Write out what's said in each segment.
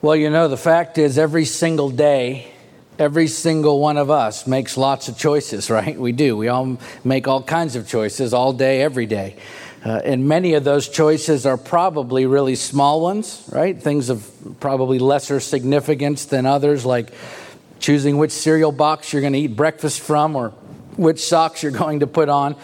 Well, you know, the fact is, every single day, every single one of us makes lots of choices, right? We do. We all make all kinds of choices all day, every day. Uh, and many of those choices are probably really small ones, right? Things of probably lesser significance than others, like choosing which cereal box you're going to eat breakfast from or which socks you're going to put on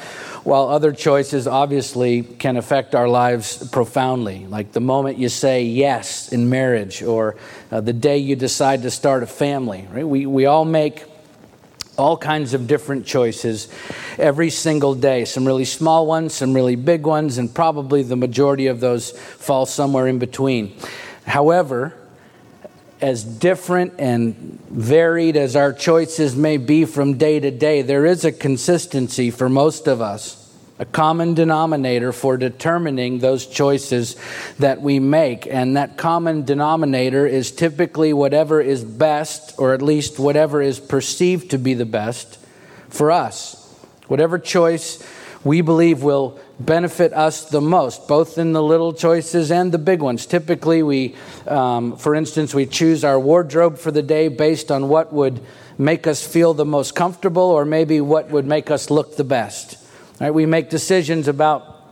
while other choices obviously can affect our lives profoundly, like the moment you say yes in marriage or uh, the day you decide to start a family. Right? We, we all make all kinds of different choices every single day some really small ones, some really big ones, and probably the majority of those fall somewhere in between. However, as different and varied as our choices may be from day to day, there is a consistency for most of us, a common denominator for determining those choices that we make. And that common denominator is typically whatever is best, or at least whatever is perceived to be the best for us. Whatever choice we believe will benefit us the most, both in the little choices and the big ones. Typically, we, um, for instance, we choose our wardrobe for the day based on what would make us feel the most comfortable or maybe what would make us look the best. Right? We make decisions about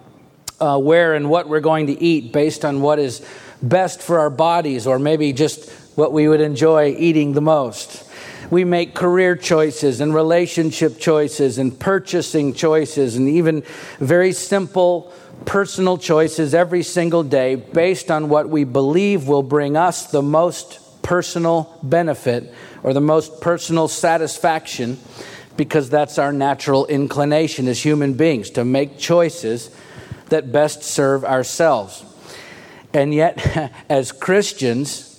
uh, where and what we're going to eat based on what is best for our bodies or maybe just what we would enjoy eating the most we make career choices and relationship choices and purchasing choices and even very simple personal choices every single day based on what we believe will bring us the most personal benefit or the most personal satisfaction because that's our natural inclination as human beings to make choices that best serve ourselves. And yet, as Christians,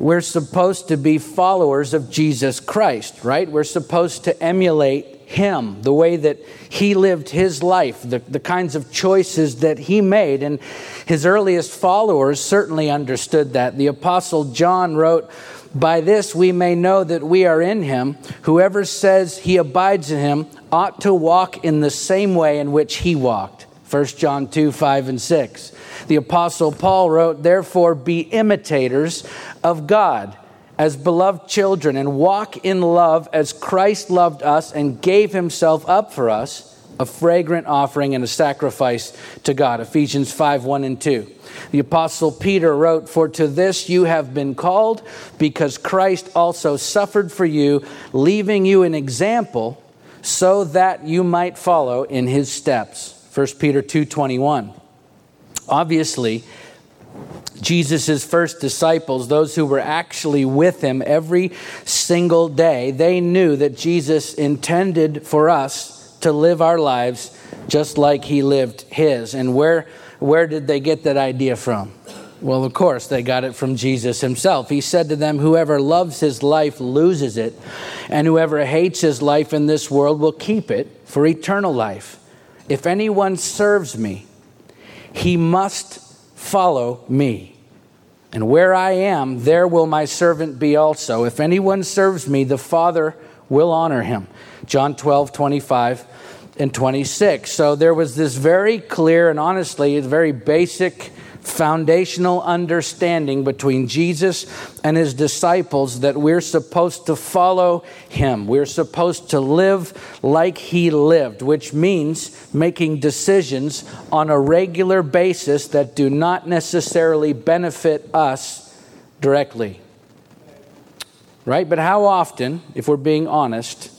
we're supposed to be followers of Jesus Christ, right? We're supposed to emulate him, the way that he lived his life, the, the kinds of choices that he made. And his earliest followers certainly understood that. The Apostle John wrote, By this we may know that we are in him. Whoever says he abides in him ought to walk in the same way in which he walked. 1 John 2 5 and 6. The Apostle Paul wrote, Therefore, be imitators of God as beloved children and walk in love as Christ loved us and gave himself up for us, a fragrant offering and a sacrifice to God. Ephesians 5 1 and 2. The Apostle Peter wrote, For to this you have been called, because Christ also suffered for you, leaving you an example so that you might follow in his steps. 1 Peter 2:21. Obviously, Jesus' first disciples, those who were actually with him every single day, they knew that Jesus intended for us to live our lives just like he lived his. And where, where did they get that idea from? Well, of course, they got it from Jesus himself. He said to them, Whoever loves his life loses it, and whoever hates his life in this world will keep it for eternal life. If anyone serves me, he must follow me. And where I am, there will my servant be also. If anyone serves me, the Father will honor him. John 12, 25 and 26. So there was this very clear and honestly, very basic foundational understanding between Jesus and his disciples that we're supposed to follow him. We're supposed to live like he lived, which means making decisions on a regular basis that do not necessarily benefit us directly. Right? But how often, if we're being honest,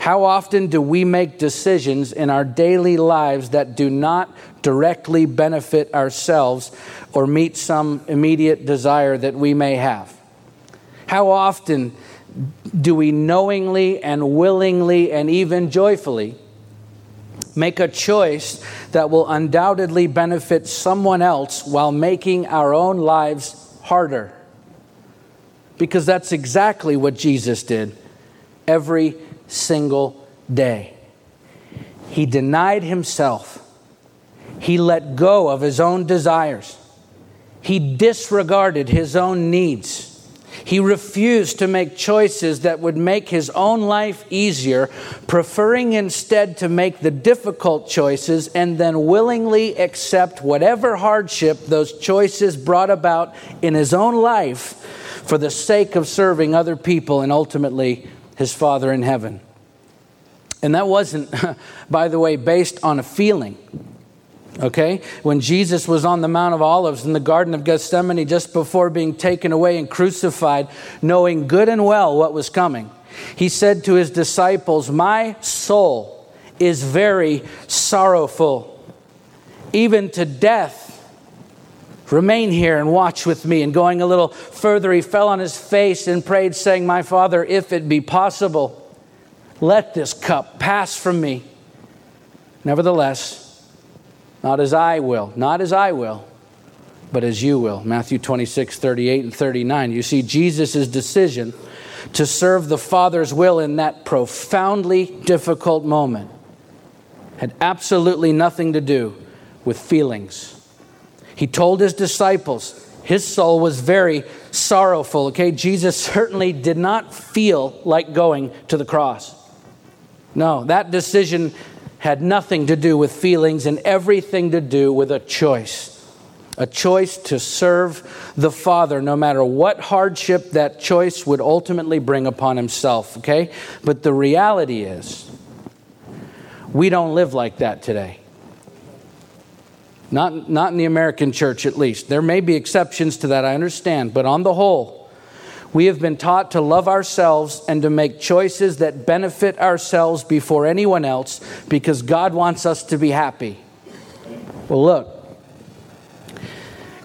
how often do we make decisions in our daily lives that do not directly benefit ourselves or meet some immediate desire that we may have? How often do we knowingly and willingly and even joyfully make a choice that will undoubtedly benefit someone else while making our own lives harder? Because that's exactly what Jesus did every single day. He denied himself. He let go of his own desires. He disregarded his own needs. He refused to make choices that would make his own life easier, preferring instead to make the difficult choices and then willingly accept whatever hardship those choices brought about in his own life for the sake of serving other people and ultimately his Father in heaven. And that wasn't, by the way, based on a feeling. Okay? When Jesus was on the Mount of Olives in the Garden of Gethsemane just before being taken away and crucified, knowing good and well what was coming, he said to his disciples, My soul is very sorrowful, even to death. Remain here and watch with me. And going a little further, he fell on his face and prayed, saying, My Father, if it be possible, let this cup pass from me. Nevertheless, not as I will, not as I will, but as you will. Matthew 26, 38 and 39. You see Jesus' decision to serve the Father's will in that profoundly difficult moment had absolutely nothing to do with feelings. He told his disciples his soul was very sorrowful. Okay, Jesus certainly did not feel like going to the cross. No, that decision had nothing to do with feelings and everything to do with a choice. A choice to serve the Father, no matter what hardship that choice would ultimately bring upon himself, okay? But the reality is, we don't live like that today. Not, not in the American church, at least. There may be exceptions to that, I understand. But on the whole, we have been taught to love ourselves and to make choices that benefit ourselves before anyone else because God wants us to be happy. Well, look,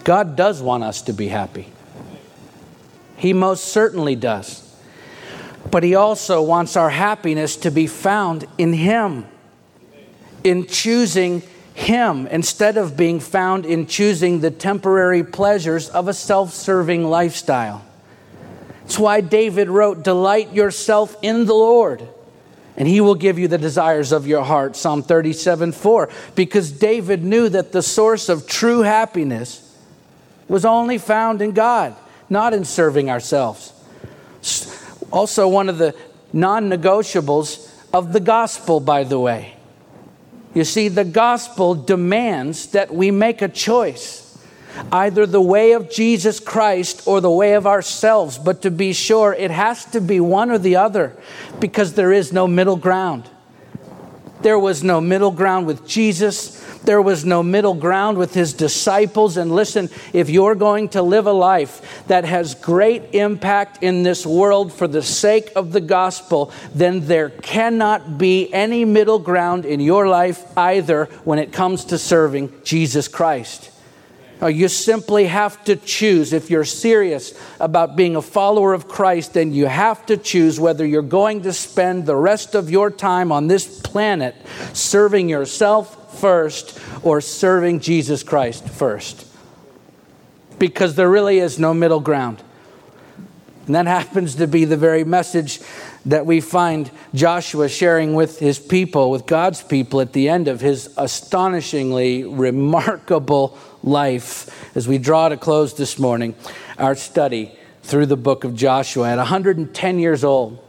God does want us to be happy. He most certainly does. But He also wants our happiness to be found in Him, in choosing him instead of being found in choosing the temporary pleasures of a self serving lifestyle. That's why David wrote, Delight yourself in the Lord, and he will give you the desires of your heart. Psalm 37 4. Because David knew that the source of true happiness was only found in God, not in serving ourselves. Also, one of the non negotiables of the gospel, by the way. You see, the gospel demands that we make a choice either the way of Jesus Christ or the way of ourselves. But to be sure, it has to be one or the other because there is no middle ground. There was no middle ground with Jesus. There was no middle ground with his disciples. And listen, if you're going to live a life that has great impact in this world for the sake of the gospel, then there cannot be any middle ground in your life either when it comes to serving Jesus Christ. Uh, you simply have to choose. If you're serious about being a follower of Christ, then you have to choose whether you're going to spend the rest of your time on this planet serving yourself first or serving Jesus Christ first. Because there really is no middle ground. And that happens to be the very message that we find Joshua sharing with his people, with God's people, at the end of his astonishingly remarkable life. As we draw to close this morning, our study through the book of Joshua, at 110 years old,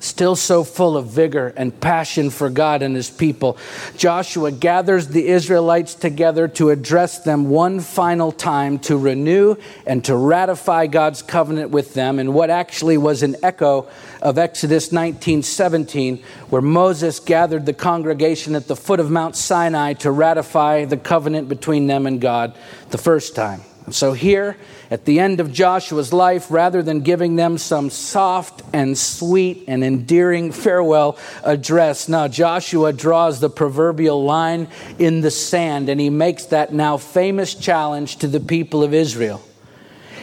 still so full of vigor and passion for God and his people, Joshua gathers the Israelites together to address them one final time to renew and to ratify God's covenant with them in what actually was an echo of Exodus 19:17 where Moses gathered the congregation at the foot of Mount Sinai to ratify the covenant between them and God the first time. And so here at the end of Joshua's life, rather than giving them some soft and sweet and endearing farewell address, now Joshua draws the proverbial line in the sand and he makes that now famous challenge to the people of Israel.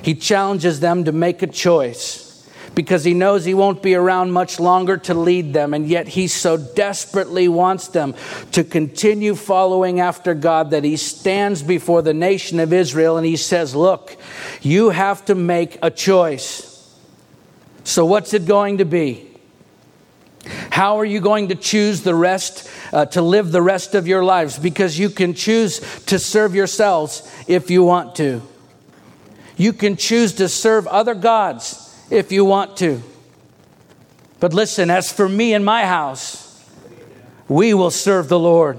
He challenges them to make a choice because he knows he won't be around much longer to lead them. And yet he so desperately wants them to continue following after God that he stands before the nation of Israel and he says, Look, you have to make a choice. So, what's it going to be? How are you going to choose the rest, uh, to live the rest of your lives? Because you can choose to serve yourselves if you want to. You can choose to serve other gods if you want to. But listen, as for me and my house, we will serve the Lord.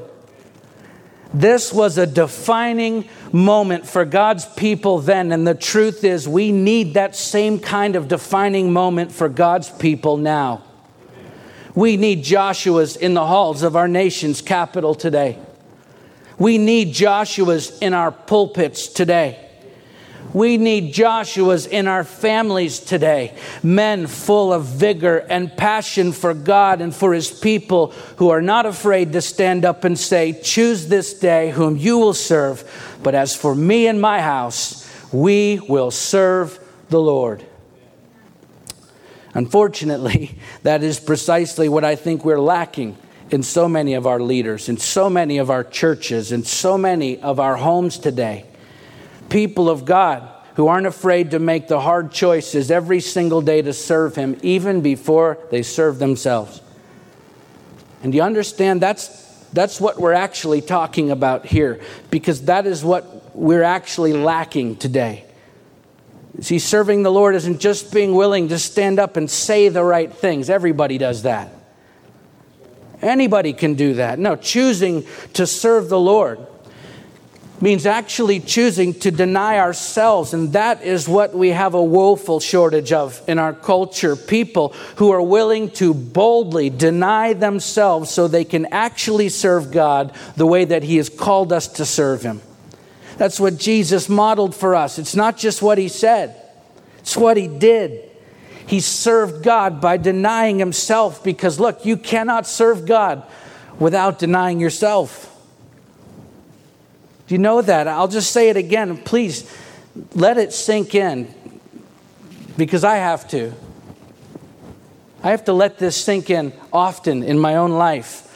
This was a defining moment for God's people then. And the truth is, we need that same kind of defining moment for God's people now. We need Joshua's in the halls of our nation's capital today. We need Joshua's in our pulpits today. We need Joshua's in our families today. Men full of vigor and passion for God and for his people who are not afraid to stand up and say, Choose this day whom you will serve. But as for me and my house, we will serve the Lord. Unfortunately, that is precisely what I think we're lacking in so many of our leaders, in so many of our churches, in so many of our homes today people of God who aren't afraid to make the hard choices every single day to serve Him, even before they serve themselves. And you understand that's, that's what we're actually talking about here, because that is what we're actually lacking today. See, serving the Lord isn't just being willing to stand up and say the right things. Everybody does that. Anybody can do that. No, choosing to serve the Lord means actually choosing to deny ourselves. And that is what we have a woeful shortage of in our culture. People who are willing to boldly deny themselves so they can actually serve God the way that He has called us to serve Him. That's what Jesus modeled for us. It's not just what He said, it's what He did. He served God by denying Himself because, look, you cannot serve God without denying yourself. Do you know that? I'll just say it again. Please let it sink in because I have to. I have to let this sink in often in my own life.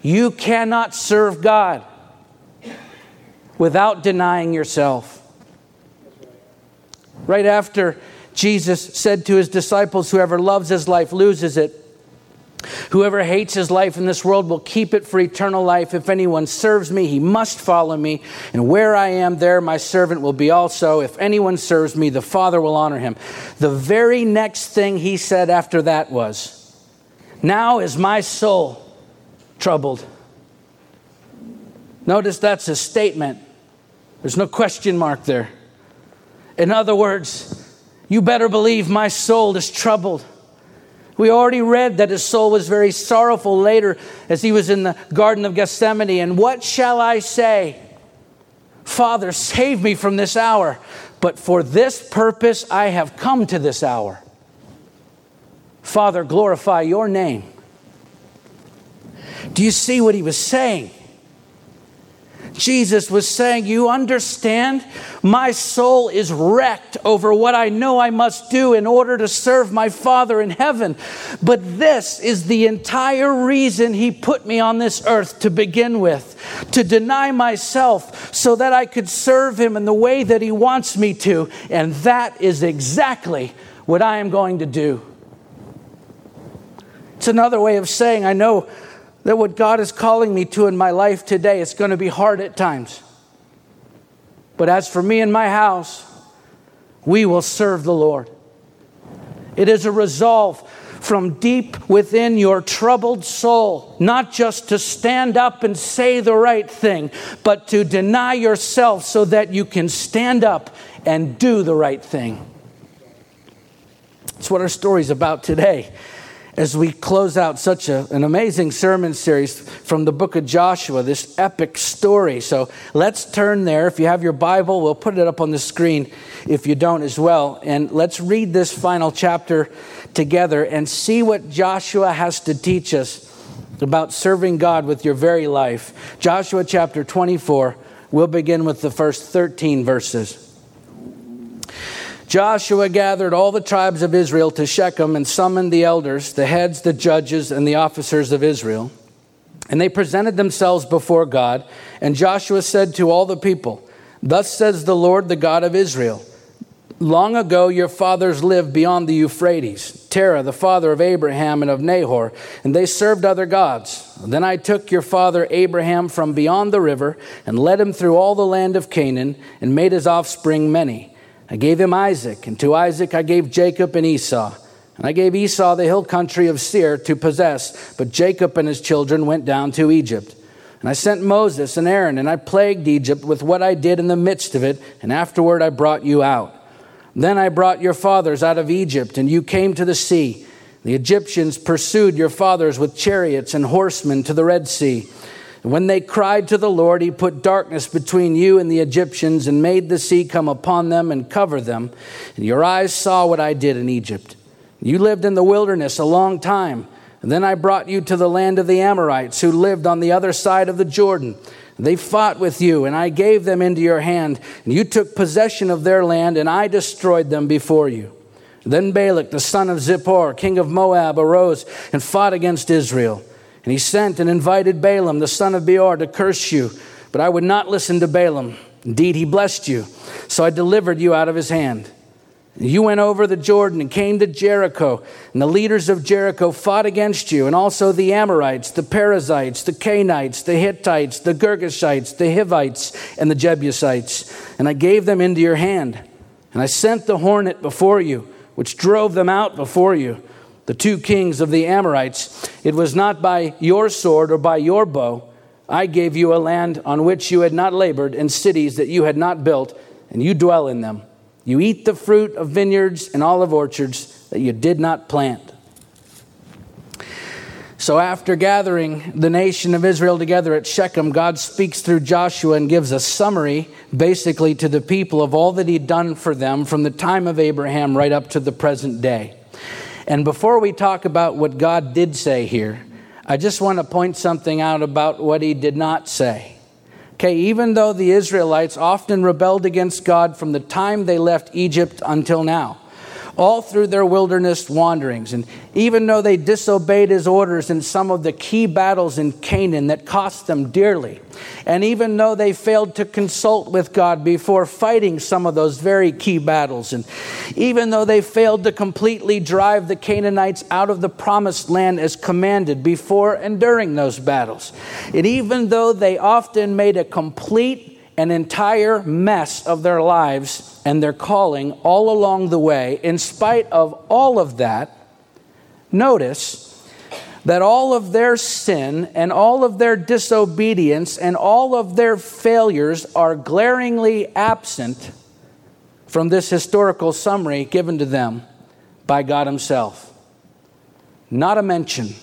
You cannot serve God without denying yourself. Right after Jesus said to his disciples, Whoever loves his life loses it Whoever hates his life in this world will keep it for eternal life. If anyone serves me, he must follow me. And where I am, there my servant will be also. If anyone serves me, the Father will honor him. The very next thing he said after that was, Now is my soul troubled. Notice that's a statement. There's no question mark there. In other words, you better believe my soul is troubled. We already read that his soul was very sorrowful later as he was in the Garden of Gethsemane. And what shall I say? Father, save me from this hour. But for this purpose I have come to this hour. Father, glorify your name. Do you see what he was saying? Jesus was saying, You understand? My soul is wrecked over what I know I must do in order to serve my Father in heaven. But this is the entire reason He put me on this earth to begin with to deny myself so that I could serve Him in the way that He wants me to. And that is exactly what I am going to do. It's another way of saying, I know that what God is calling me to in my life today, it's going to be hard at times. But as for me and my house, we will serve the Lord. It is a resolve from deep within your troubled soul, not just to stand up and say the right thing, but to deny yourself so that you can stand up and do the right thing. That's what our story's about today as we close out such a, an amazing sermon series from the book of Joshua, this epic story. So let's turn there. If you have your Bible, we'll put it up on the screen if you don't as well. And let's read this final chapter together and see what Joshua has to teach us about serving God with your very life. Joshua chapter 24, we'll begin with the first 13 verses. Joshua gathered all the tribes of Israel to Shechem and summoned the elders, the heads, the judges, and the officers of Israel. And they presented themselves before God. And Joshua said to all the people, Thus says the Lord, the God of Israel Long ago your fathers lived beyond the Euphrates, Terah, the father of Abraham and of Nahor, and they served other gods. Then I took your father Abraham from beyond the river and led him through all the land of Canaan and made his offspring many. I gave him Isaac, and to Isaac I gave Jacob and Esau. And I gave Esau the hill country of Seir to possess, but Jacob and his children went down to Egypt. And I sent Moses and Aaron, and I plagued Egypt with what I did in the midst of it, and afterward I brought you out. Then I brought your fathers out of Egypt, and you came to the sea. The Egyptians pursued your fathers with chariots and horsemen to the Red Sea. When they cried to the Lord, he put darkness between you and the Egyptians, and made the sea come upon them and cover them. And your eyes saw what I did in Egypt. You lived in the wilderness a long time. And then I brought you to the land of the Amorites, who lived on the other side of the Jordan. They fought with you, and I gave them into your hand, and you took possession of their land, and I destroyed them before you. Then Balak, the son of Zippor, king of Moab, arose and fought against Israel. And he sent and invited Balaam, the son of Beor, to curse you. But I would not listen to Balaam. Indeed, he blessed you. So I delivered you out of his hand. You went over the Jordan and came to Jericho, and the leaders of Jericho fought against you, and also the Amorites, the Perizzites, the Canaanites, the Hittites, the Girgashites, the Hivites, and the Jebusites. And I gave them into your hand. And I sent the hornet before you, which drove them out before you, the two kings of the Amorites. It was not by your sword or by your bow. I gave you a land on which you had not labored, and cities that you had not built, and you dwell in them. You eat the fruit of vineyards and olive orchards that you did not plant. So, after gathering the nation of Israel together at Shechem, God speaks through Joshua and gives a summary, basically, to the people of all that He'd done for them from the time of Abraham right up to the present day. And before we talk about what God did say here, I just want to point something out about what He did not say. Okay, even though the Israelites often rebelled against God from the time they left Egypt until now, all through their wilderness wanderings. And even though they disobeyed his orders in some of the key battles in Canaan that cost them dearly, and even though they failed to consult with God before fighting some of those very key battles, and even though they failed to completely drive the Canaanites out of the promised land as commanded before and during those battles, and even though they often made a complete an entire mess of their lives and their calling all along the way, in spite of all of that, notice that all of their sin and all of their disobedience and all of their failures are glaringly absent from this historical summary given to them by God Himself. Not a mention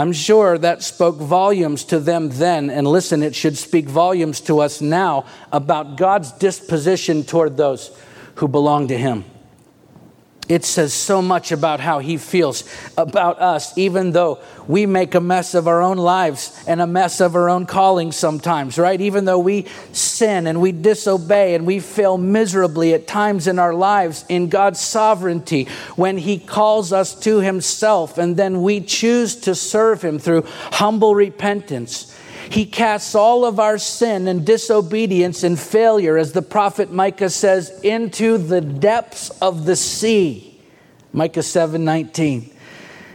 I'm sure that spoke volumes to them then, and listen, it should speak volumes to us now about God's disposition toward those who belong to Him. It says so much about how he feels about us, even though we make a mess of our own lives and a mess of our own calling sometimes, right? Even though we sin and we disobey and we fail miserably at times in our lives in God's sovereignty, when he calls us to himself and then we choose to serve him through humble repentance. He casts all of our sin and disobedience and failure, as the prophet Micah says, into the depths of the sea. Micah 7 19.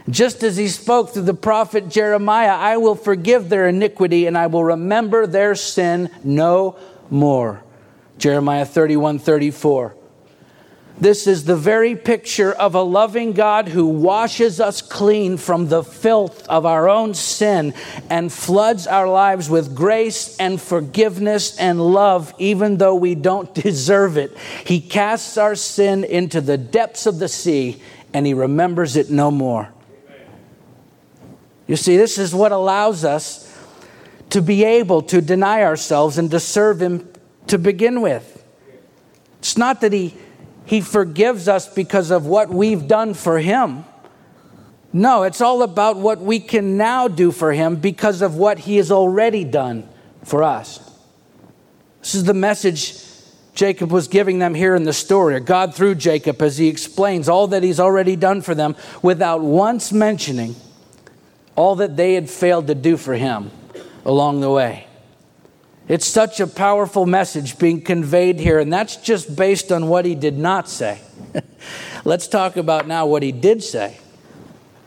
Just as he spoke through the prophet Jeremiah, I will forgive their iniquity and I will remember their sin no more. Jeremiah 31 34. This is the very picture of a loving God who washes us clean from the filth of our own sin and floods our lives with grace and forgiveness and love, even though we don't deserve it. He casts our sin into the depths of the sea and he remembers it no more. You see, this is what allows us to be able to deny ourselves and to serve him to begin with. It's not that he he forgives us because of what we've done for Him. No, it's all about what we can now do for Him because of what He has already done for us. This is the message Jacob was giving them here in the story, or God through Jacob as he explains all that He's already done for them without once mentioning all that they had failed to do for Him along the way. It's such a powerful message being conveyed here, and that's just based on what he did not say. Let's talk about now what he did say.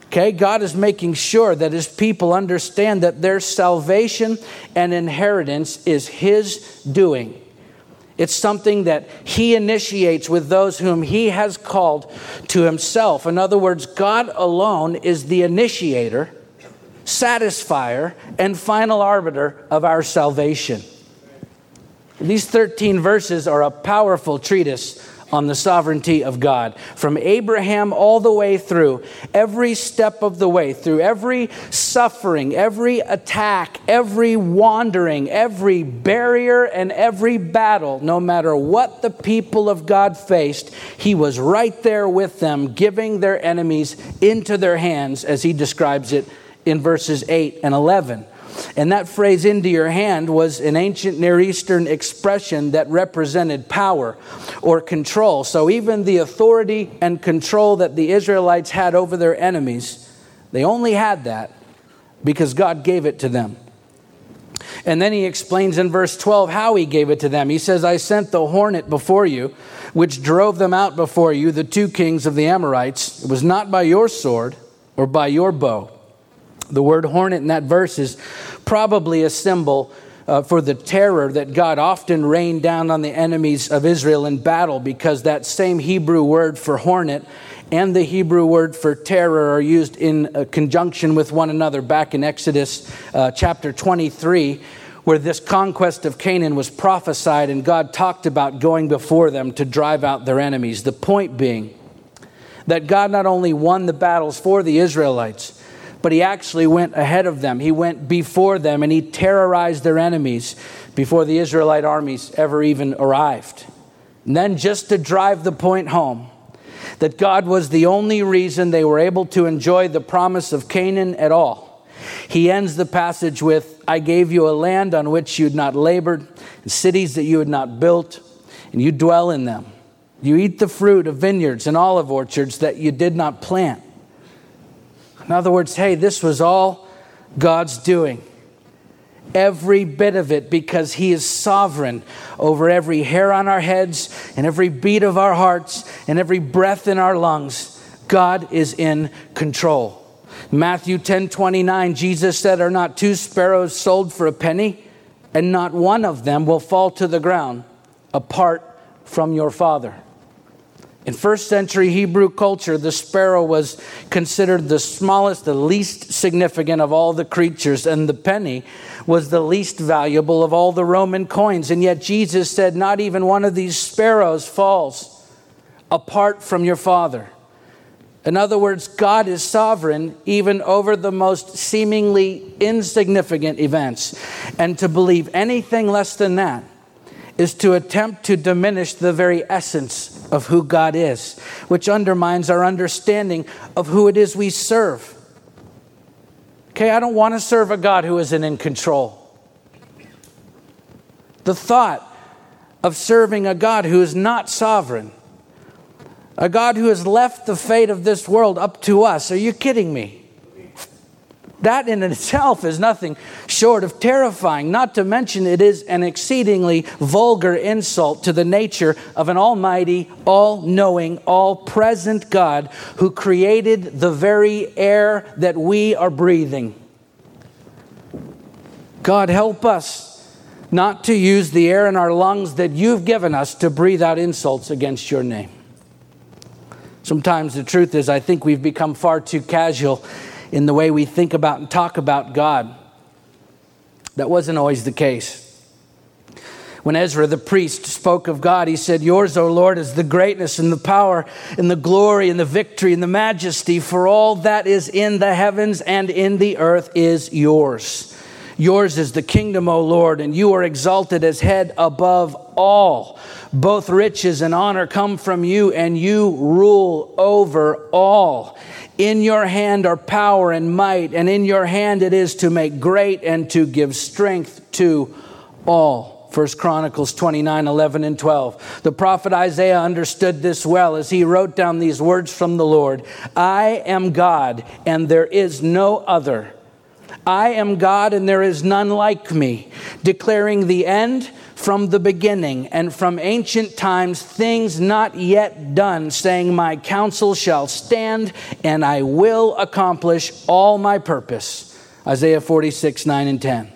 Okay, God is making sure that his people understand that their salvation and inheritance is his doing. It's something that he initiates with those whom he has called to himself. In other words, God alone is the initiator satisfier, and final arbiter of our salvation. These 13 verses are a powerful treatise on the sovereignty of God. From Abraham all the way through, every step of the way, through every suffering, every attack, every wandering, every barrier, and every battle, no matter what the people of God faced, he was right there with them, giving their enemies into their hands, as he describes it in verses 8 and 11. And that phrase, into your hand, was an ancient Near Eastern expression that represented power or control. So even the authority and control that the Israelites had over their enemies, they only had that because God gave it to them. And then he explains in verse 12 how he gave it to them. He says, I sent the hornet before you, which drove them out before you, the two kings of the Amorites. It was not by your sword or by your bow the word hornet in that verse is probably a symbol uh, for the terror that God often rained down on the enemies of Israel in battle because that same Hebrew word for hornet and the Hebrew word for terror are used in uh, conjunction with one another back in Exodus uh, chapter 23 where this conquest of Canaan was prophesied and God talked about going before them to drive out their enemies. The point being that God not only won the battles for the Israelites, but he actually went ahead of them. He went before them and he terrorized their enemies before the Israelite armies ever even arrived. And then, just to drive the point home, that God was the only reason they were able to enjoy the promise of Canaan at all. He ends the passage with, I gave you a land on which you had not labored, and cities that you had not built, and you dwell in them. You eat the fruit of vineyards and olive orchards that you did not plant. In other words, hey, this was all God's doing. Every bit of it because He is sovereign over every hair on our heads and every beat of our hearts and every breath in our lungs. God is in control. Matthew 10 29, Jesus said, Are not two sparrows sold for a penny? And not one of them will fall to the ground apart from your Father. In first century Hebrew culture, the sparrow was considered the smallest, the least significant of all the creatures, and the penny was the least valuable of all the Roman coins. And yet Jesus said, Not even one of these sparrows falls apart from your Father. In other words, God is sovereign even over the most seemingly insignificant events. And to believe anything less than that is to attempt to diminish the very essence of who God is, which undermines our understanding of who it is we serve. Okay, I don't want to serve a God who isn't in control. The thought of serving a God who is not sovereign, a God who has left the fate of this world up to us, are you kidding me? That in itself is nothing short of terrifying, not to mention it is an exceedingly vulgar insult to the nature of an almighty, all knowing, all present God who created the very air that we are breathing. God, help us not to use the air in our lungs that you've given us to breathe out insults against your name. Sometimes the truth is, I think we've become far too casual in the way we think about and talk about God. That wasn't always the case. When Ezra the priest spoke of God, he said, Yours, O Lord, is the greatness and the power and the glory and the victory and the majesty, for all that is in the heavens and in the earth is yours. Yours is the kingdom, O Lord, and you are exalted as head above all. Both riches and honor come from you, and you rule over all. In your hand are power and might, and in your hand it is to make great and to give strength to all. First Chronicles 29, 11, and 12. The prophet Isaiah understood this well as he wrote down these words from the Lord I am God, and there is no other. I am God, and there is none like me, declaring the end from the beginning and from ancient times things not yet done, saying, My counsel shall stand and I will accomplish all my purpose. Isaiah 46, 9 and 10.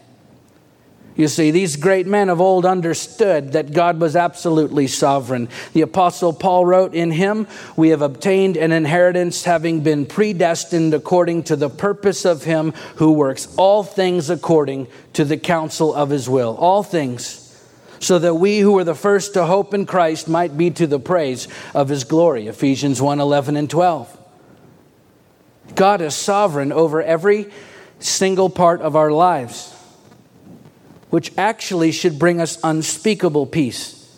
You see, these great men of old understood that God was absolutely sovereign. The Apostle Paul wrote, In him we have obtained an inheritance, having been predestined according to the purpose of him who works all things according to the counsel of his will. All things, so that we who were the first to hope in Christ might be to the praise of his glory. Ephesians 1 11 and 12. God is sovereign over every single part of our lives which actually should bring us unspeakable peace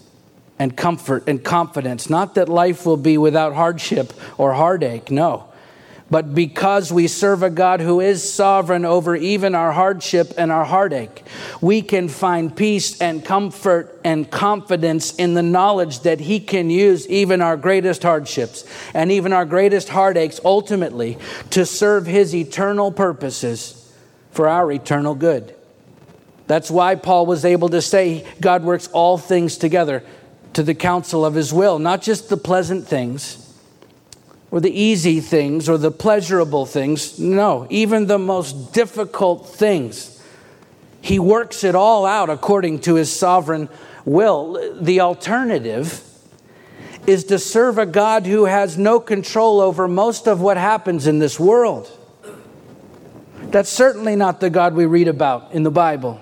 and comfort and confidence. Not that life will be without hardship or heartache, no. But because we serve a God who is sovereign over even our hardship and our heartache, we can find peace and comfort and confidence in the knowledge that He can use even our greatest hardships and even our greatest heartaches ultimately to serve His eternal purposes for our eternal good. That's why Paul was able to say God works all things together to the counsel of his will, not just the pleasant things or the easy things or the pleasurable things. No, even the most difficult things. He works it all out according to his sovereign will. The alternative is to serve a God who has no control over most of what happens in this world. That's certainly not the God we read about in the Bible.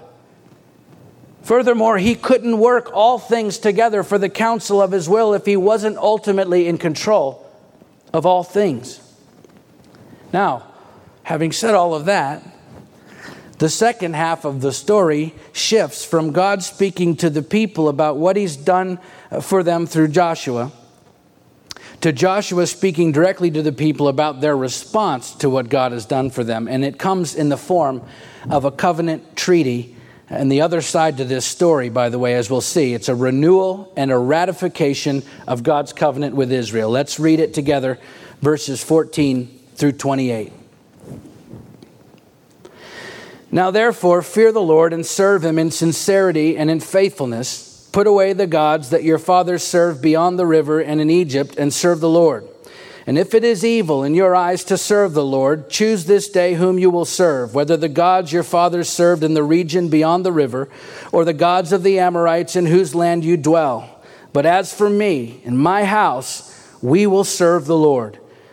Furthermore, he couldn't work all things together for the counsel of his will if he wasn't ultimately in control of all things. Now, having said all of that, the second half of the story shifts from God speaking to the people about what he's done uh, for them through Joshua to Joshua speaking directly to the people about their response to what God has done for them. And it comes in the form of a covenant treaty and the other side to this story, by the way, as we'll see, it's a renewal and a ratification of God's covenant with Israel. Let's read it together, verses 14 through 28. Now, therefore, fear the Lord and serve him in sincerity and in faithfulness. Put away the gods that your fathers served beyond the river and in Egypt, and serve the Lord. And if it is evil in your eyes to serve the Lord, choose this day whom you will serve, whether the gods your fathers served in the region beyond the river, or the gods of the Amorites in whose land you dwell. But as for me and my house, we will serve the Lord.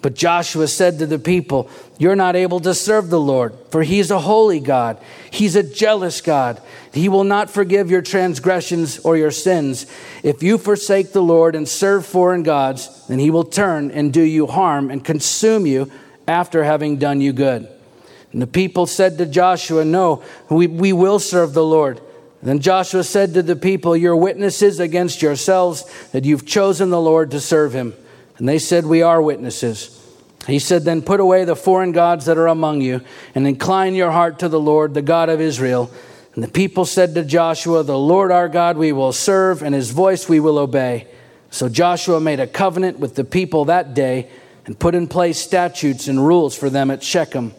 But Joshua said to the people, You're not able to serve the Lord, for he's a holy God. He's a jealous God. He will not forgive your transgressions or your sins. If you forsake the Lord and serve foreign gods, then he will turn and do you harm and consume you after having done you good. And the people said to Joshua, No, we, we will serve the Lord. Then Joshua said to the people, Your witnesses against yourselves that you've chosen the Lord to serve him. And they said, We are witnesses. He said, Then put away the foreign gods that are among you, and incline your heart to the Lord, the God of Israel. And the people said to Joshua, The Lord our God we will serve, and his voice we will obey. So Joshua made a covenant with the people that day and put in place statutes and rules for them at Shechem.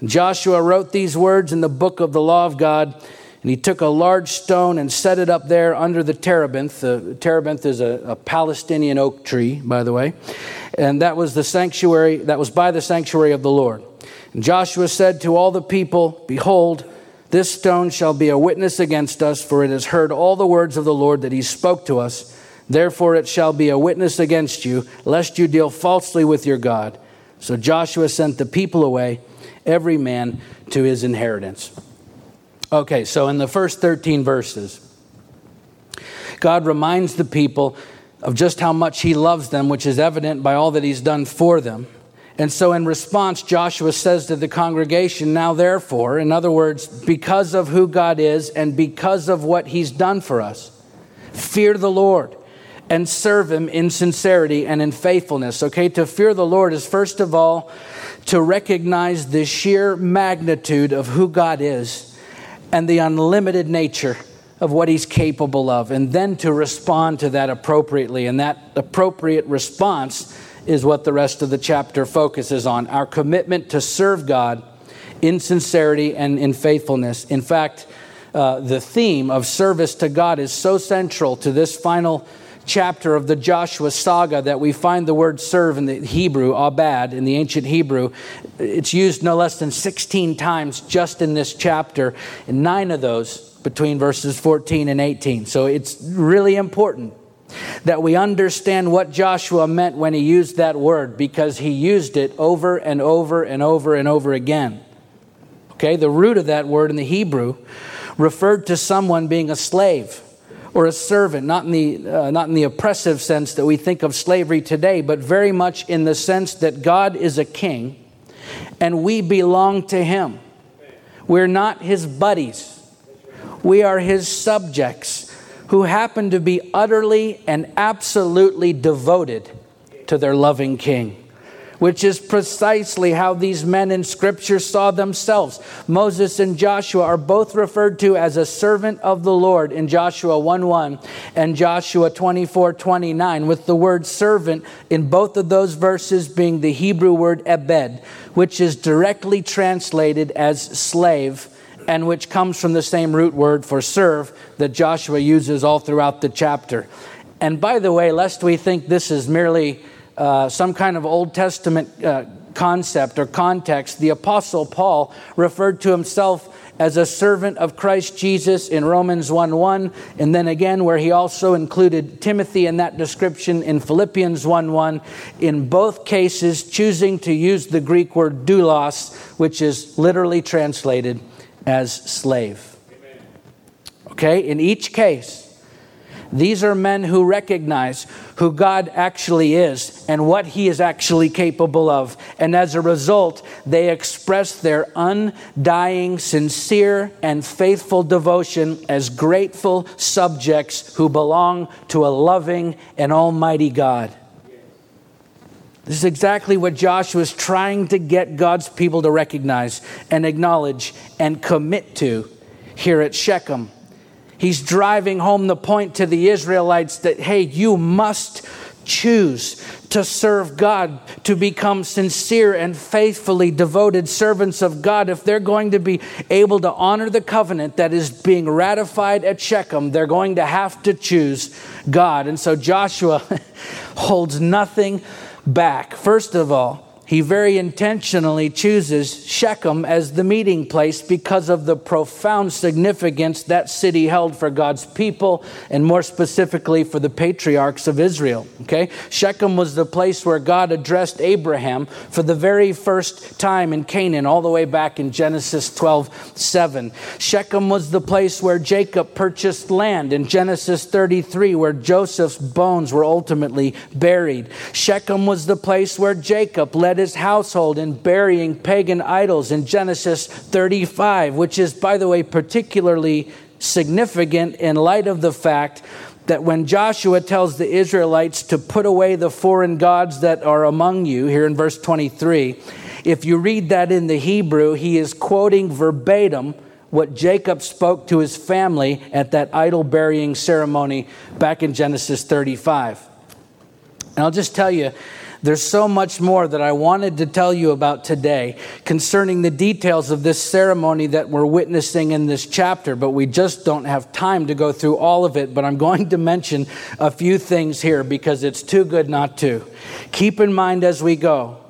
And Joshua wrote these words in the book of the law of God and he took a large stone and set it up there under the terebinth. The terebinth is a, a, Palestinian oak tree, by the way. And that was the sanctuary, that was by the sanctuary of the Lord. And Joshua said to all the people, Behold, this stone shall be a witness against us, for it has heard all the words of the Lord that he spoke to us. Therefore it shall be a witness against you, lest you deal falsely with your God. So Joshua sent the people away, every man to his inheritance. Okay, so in the first 13 verses, God reminds the people of just how much He loves them, which is evident by all that He's done for them. And so, in response, Joshua says to the congregation, Now therefore, in other words, because of who God is and because of what He's done for us, fear the Lord and serve Him in sincerity and in faithfulness. Okay, to fear the Lord is first of all to recognize the sheer magnitude of who God is and the unlimited nature of what he's capable of, and then to respond to that appropriately. And that appropriate response is what the rest of the chapter focuses on our commitment to serve God in sincerity and in faithfulness. In fact, uh, the theme of service to God is so central to this final chapter of the Joshua saga that we find the word serve in the Hebrew, abad, in the ancient Hebrew. It's used no less than 16 times just in this chapter, and nine of those between verses 14 and 18. So it's really important that we understand what Joshua meant when he used that word because he used it over and over and over and over again. Okay, the root of that word in the Hebrew referred to someone being a slave or a servant, not in the, uh, not in the oppressive sense that we think of slavery today, but very much in the sense that God is a king and we belong to him. We're not his buddies, we are his subjects who happen to be utterly and absolutely devoted to their loving king which is precisely how these men in Scripture saw themselves. Moses and Joshua are both referred to as a servant of the Lord in Joshua 1 1 and Joshua 24 29, with the word servant in both of those verses being the Hebrew word ebed, which is directly translated as slave and which comes from the same root word for serve that Joshua uses all throughout the chapter. And by the way, lest we think this is merely uh, some kind of Old Testament uh, concept or context, the Apostle Paul referred to himself as a servant of Christ Jesus in Romans 1 1, and then again, where he also included Timothy in that description in Philippians 1 1. In both cases, choosing to use the Greek word doulos, which is literally translated as slave. Okay, in each case, these are men who recognize who God actually is and what He is actually capable of. And as a result, they express their undying, sincere, and faithful devotion as grateful subjects who belong to a loving and almighty God. This is exactly what Joshua is trying to get God's people to recognize and acknowledge and commit to here at Shechem. He's driving home the point to the Israelites that, hey, you must choose to serve God, to become sincere and faithfully devoted servants of God. If they're going to be able to honor the covenant that is being ratified at Shechem, they're going to have to choose God. And so Joshua holds nothing back. First of all, he very intentionally chooses Shechem as the meeting place because of the profound significance that city held for God's people and more specifically for the patriarchs of Israel. Okay? Shechem was the place where God addressed Abraham for the very first time in Canaan, all the way back in Genesis 12 7. Shechem was the place where Jacob purchased land in Genesis 33, where Joseph's bones were ultimately buried. Shechem was the place where Jacob led his household in burying pagan idols in Genesis 35, which is, by the way, particularly significant in light of the fact that when Joshua tells the Israelites to put away the foreign gods that are among you, here in verse 23, if you read that in the Hebrew, he is quoting verbatim what Jacob spoke to his family at that idol burying ceremony back in Genesis 35. And I'll just tell you, there's so much more that I wanted to tell you about today concerning the details of this ceremony that we're witnessing in this chapter, but we just don't have time to go through all of it. But I'm going to mention a few things here because it's too good not to. Keep in mind as we go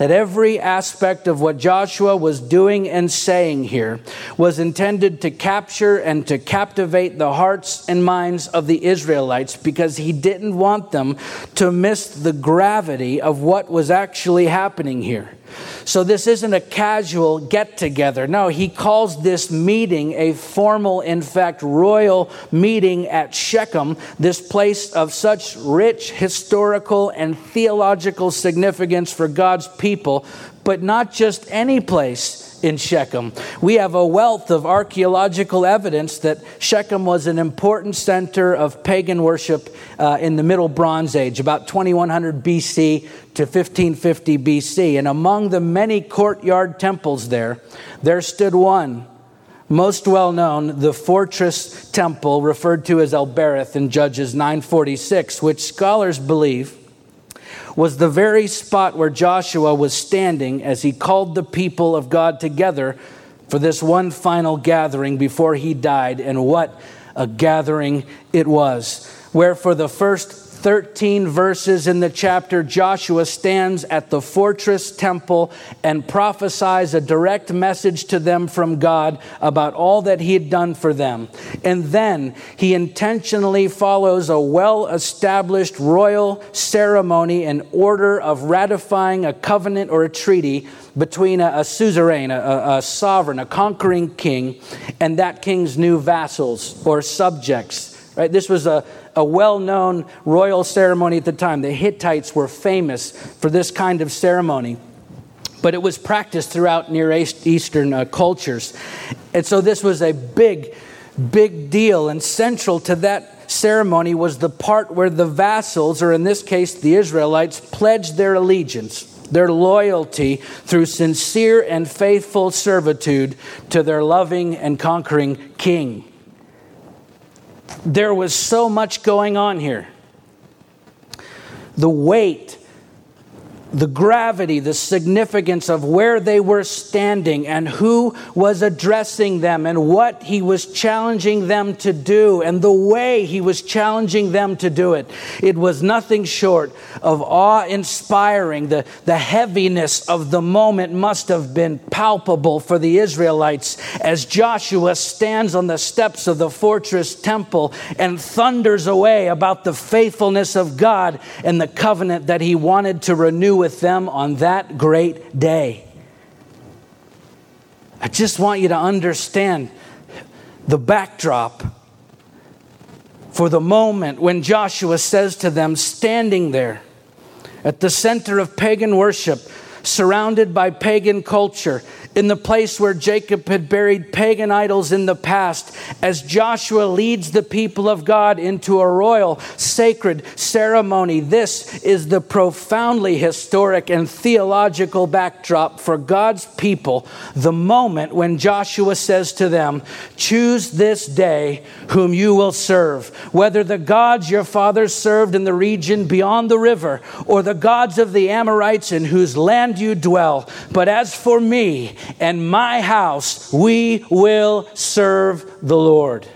that every aspect of what Joshua was doing and saying here was intended to capture and to captivate the hearts and minds of the Israelites because he didn't want them to miss the gravity of what was actually happening here. So, this isn't a casual get together. No, he calls this meeting a formal, in fact, royal meeting at Shechem, this place of such rich historical and theological significance for God's people, but not just any place in Shechem. We have a wealth of archaeological evidence that Shechem was an important center of pagan worship uh, in the Middle Bronze Age, about 2100 BC to 1550 BC. And among the many courtyard temples there, there stood one most well known, the fortress temple referred to as El Berith in Judges 946, which scholars believe was the very spot where Joshua was standing as he called the people of God together for this one final gathering before he died. And what a gathering it was, where for the first 13 verses in the chapter, Joshua stands at the fortress temple and prophesies a direct message to them from God about all that he had done for them. And then he intentionally follows a well established royal ceremony in order of ratifying a covenant or a treaty between a, a suzerain, a, a sovereign, a conquering king, and that king's new vassals or subjects. Right? This was a, a well known royal ceremony at the time. The Hittites were famous for this kind of ceremony, but it was practiced throughout Near Eastern uh, cultures. And so this was a big, big deal. And central to that ceremony was the part where the vassals, or in this case the Israelites, pledged their allegiance their loyalty through sincere and faithful servitude to their loving and conquering king. There was so much going on here. The weight the gravity, the significance of where they were standing and who was addressing them and what he was challenging them to do and the way he was challenging them to do it. It was nothing short of awe inspiring. The, the heaviness of the moment must have been palpable for the Israelites as Joshua stands on the steps of the fortress temple and thunders away about the faithfulness of God and the covenant that he wanted to renew with them on that great day. I just want you to understand the backdrop for the moment when Joshua says to them, standing there at the center of pagan worship, surrounded by pagan culture, in the place where Jacob had buried pagan idols in the past, as Joshua leads the people of God into a royal, sacred ceremony. This is the profoundly historic and theological backdrop for God's people. The moment when Joshua says to them, Choose this day whom you will serve, whether the gods your fathers served in the region beyond the river, or the gods of the Amorites in whose land you dwell. But as for me, and my house, we will serve the Lord.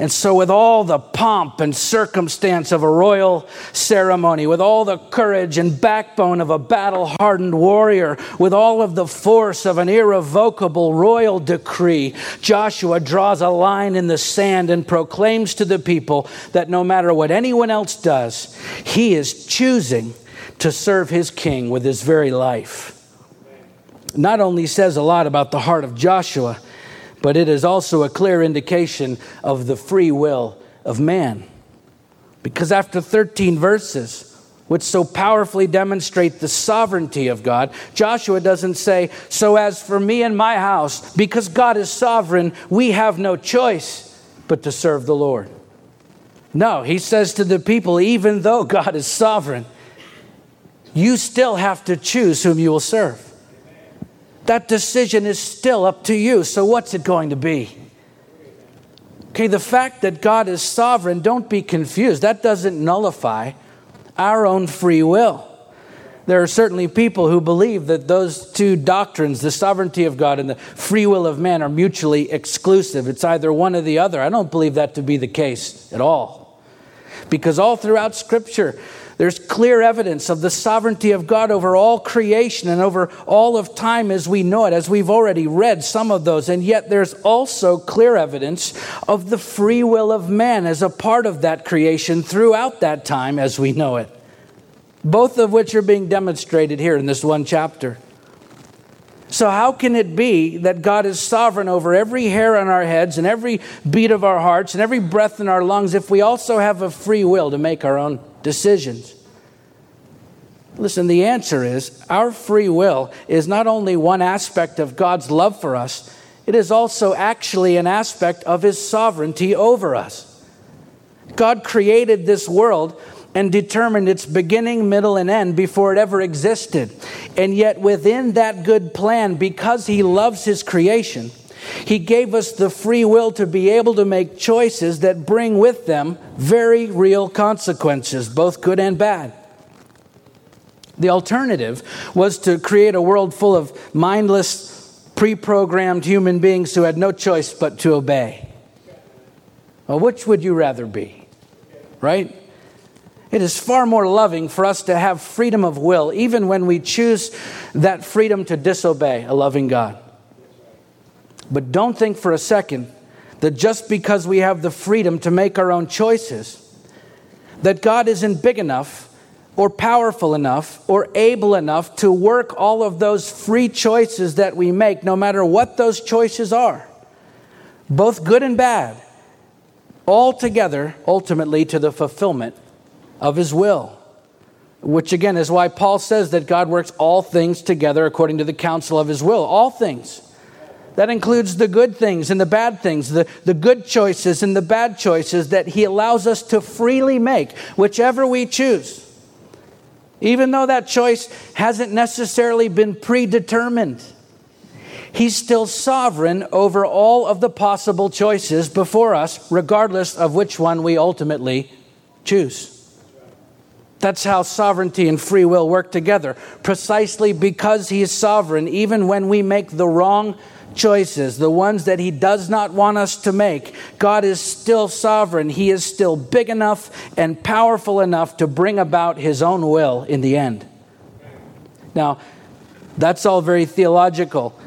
And so, with all the pomp and circumstance of a royal ceremony, with all the courage and backbone of a battle hardened warrior, with all of the force of an irrevocable royal decree, Joshua draws a line in the sand and proclaims to the people that no matter what anyone else does, he is choosing to serve his king with his very life not only says a lot about the heart of Joshua, but it is also a clear indication of the free will of man. Because after 13 verses, which so powerfully demonstrate the sovereignty of God, Joshua doesn't say, So as for me and my house, because God is sovereign, we have no choice but to serve the Lord. No, he says to the people, even though God is sovereign, you still have to choose whom you will serve. That decision is still up to you. So, what's it going to be? Okay, the fact that God is sovereign, don't be confused. That doesn't nullify our own free will. There are certainly people who believe that those two doctrines, the sovereignty of God and the free will of man, are mutually exclusive. It's either one or the other. I don't believe that to be the case at all. Because all throughout Scripture, there's clear evidence of the sovereignty of God over all creation and over all of time as we know it, as we've already read some of those. And yet there's also clear evidence of the free will of man as a part of that creation throughout that time as we know it. Both of which are being demonstrated here in this one chapter. So, how can it be that God is sovereign over every hair on our heads and every beat of our hearts and every breath in our lungs if we also have a free will to make our own decisions? Listen, the answer is our free will is not only one aspect of God's love for us, it is also actually an aspect of His sovereignty over us. God created this world and determined its beginning, middle, and end before it ever existed. And yet, within that good plan, because He loves His creation, He gave us the free will to be able to make choices that bring with them very real consequences, both good and bad. The alternative was to create a world full of mindless, pre programmed human beings who had no choice but to obey. Well, which would you rather be? Right? It is far more loving for us to have freedom of will, even when we choose that freedom to disobey a loving God. But don't think for a second that just because we have the freedom to make our own choices, that God isn't big enough or powerful enough or able enough to work all of those free choices that we make, no matter what those choices are, both good and bad, all together ultimately to the fulfillment of His will. Which again is why Paul says that God works all things together according to the counsel of His will. All things. That includes the good things and the bad things, the, the good choices and the bad choices that He allows us to freely make, whichever we choose. Even though that choice hasn't necessarily been predetermined, He's still sovereign over all of the possible choices before us, regardless of which one we ultimately choose. That's how sovereignty and free will work together. Precisely because He is sovereign, even when we make the wrong choices, the ones that He does not want us to make, God is still sovereign. He is still big enough and powerful enough to bring about His own will in the end. Now, that's all very theological.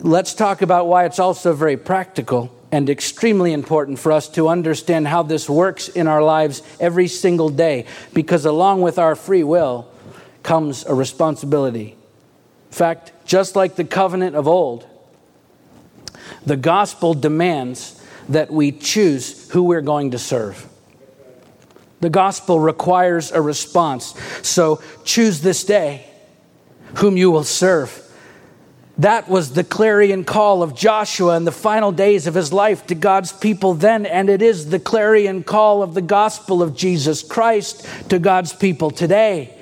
Let's talk about why it's also very practical and extremely important for us to understand how this works in our lives every single day, because along with our free will comes a responsibility. In fact, just like the covenant of old, the gospel demands that we choose who we're going to serve. The gospel requires a response. So choose this day whom you will serve. That was the clarion call of Joshua in the final days of his life to God's people then, and it is the clarion call of the gospel of Jesus Christ to God's people today.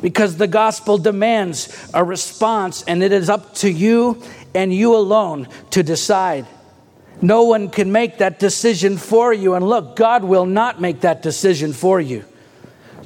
Because the gospel demands a response, and it is up to you and you alone to decide. No one can make that decision for you. And look, God will not make that decision for you.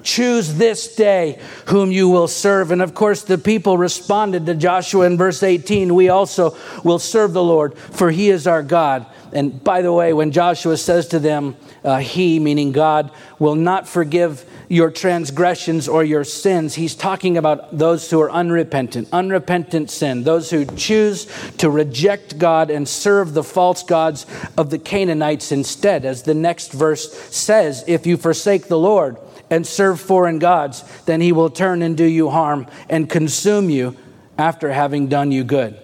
Choose this day whom you will serve. And of course, the people responded to Joshua in verse 18 We also will serve the Lord, for he is our God. And by the way, when Joshua says to them, uh, He, meaning God, will not forgive your transgressions or your sins. He's talking about those who are unrepentant, unrepentant sin, those who choose to reject God and serve the false gods of the Canaanites instead. As the next verse says, if you forsake the Lord and serve foreign gods, then he will turn and do you harm and consume you after having done you good.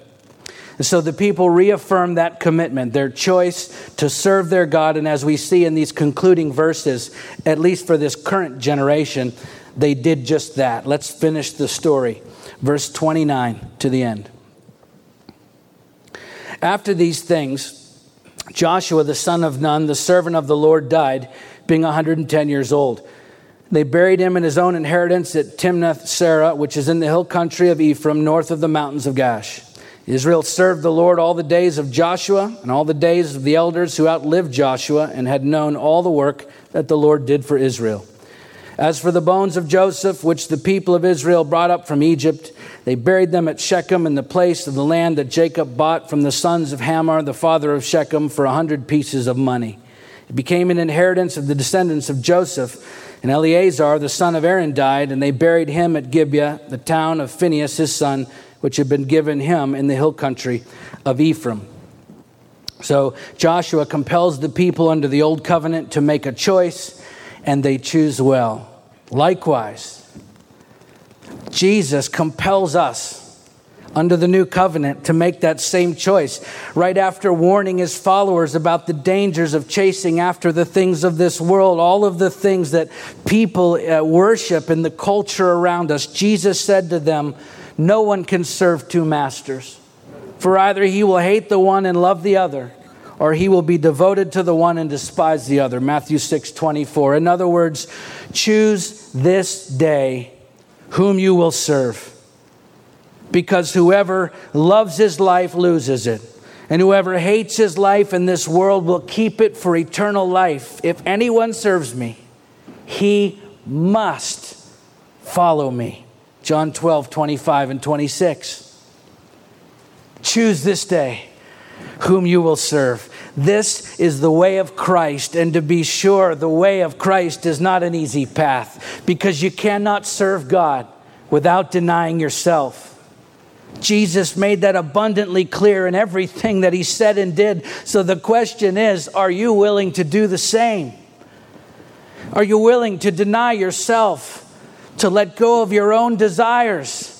And so the people reaffirm that commitment, their choice to serve their God. And as we see in these concluding verses, at least for this current generation, they did just that. Let's finish the story. Verse 29 to the end. After these things, Joshua the son of Nun, the servant of the Lord, died, being 110 years old. They buried him in his own inheritance at Timnath Serah, which is in the hill country of Ephraim, north of the mountains of Gaash. Israel served the Lord all the days of Joshua and all the days of the elders who outlived Joshua and had known all the work that the Lord did for Israel. As for the bones of Joseph, which the people of Israel brought up from Egypt, they buried them at Shechem in the place of the land that Jacob bought from the sons of Hamor, the father of Shechem, for a hundred pieces of money. It became an inheritance of the descendants of Joseph. And Eleazar, the son of Aaron, died, and they buried him at Gibeah, the town of Phinehas, his son which had been given him in the hill country of Ephraim. So Joshua compels the people under the old covenant to make a choice, and they choose well. Likewise, Jesus compels us under the new covenant to make that same choice. Right after warning his followers about the dangers of chasing after the things of this world, all of the things that people uh, worship in the culture around us, Jesus said to them, no one can serve two masters. For either he will hate the one and love the other, or he will be devoted to the one and despise the other. Matthew 6 24. In other words, choose this day whom you will serve. Because whoever loves his life loses it, And whoever hates his life in this world will keep it for eternal life. If anyone serves me, he must follow me. John 12, 25 and 26. Choose this day whom you will serve. This is the way of Christ. And to be sure, the way of Christ is not an easy path because you cannot serve God without denying yourself. Jesus made that abundantly clear in everything that he said and did. So the question is are you willing to do the same? Are you willing to deny yourself, to let go of your own desires,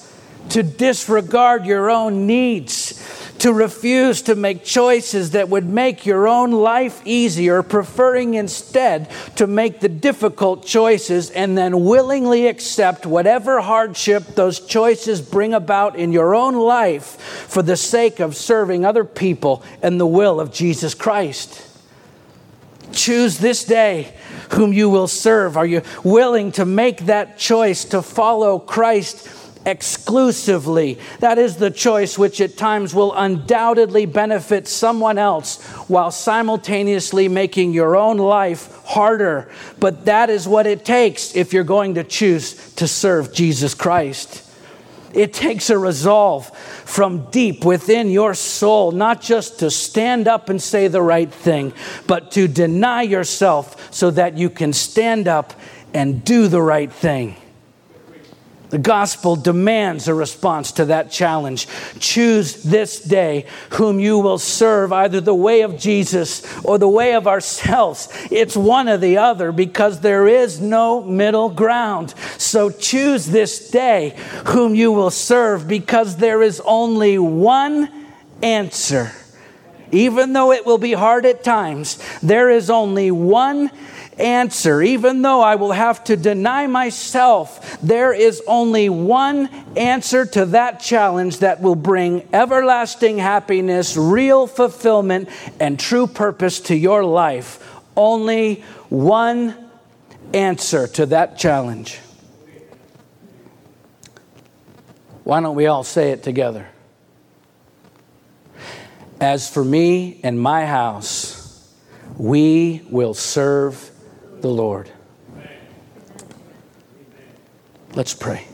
to disregard your own needs? to refuse to make choices that would make your own life easier, preferring instead to make the difficult choices and then willingly accept whatever hardship those choices bring about in your own life for the sake of serving other people and the will of Jesus Christ. Choose this day whom you will serve. Are you willing to make that choice to follow Christ? exclusively. That is the choice which at times will undoubtedly benefit someone else while simultaneously making your own life harder. But that is what it takes if you're going to choose to serve Jesus Christ. It takes a resolve from deep within your soul, not just to stand up and say the right thing, but to deny yourself so that you can stand up and do the right thing. The gospel demands a response to that challenge. Choose this day whom you will serve, either the way of Jesus or the way of ourselves. It's one or the other because there is no middle ground. So choose this day whom you will serve because there is only one answer. Even though it will be hard at times, there is only one answer. Even though I will have to deny myself, there is only one answer to that challenge that will bring everlasting happiness, real fulfillment, and true purpose to your life. Only one answer to that challenge. Why don't we all say it together? As for me and my house, we will serve the Lord. Let's pray.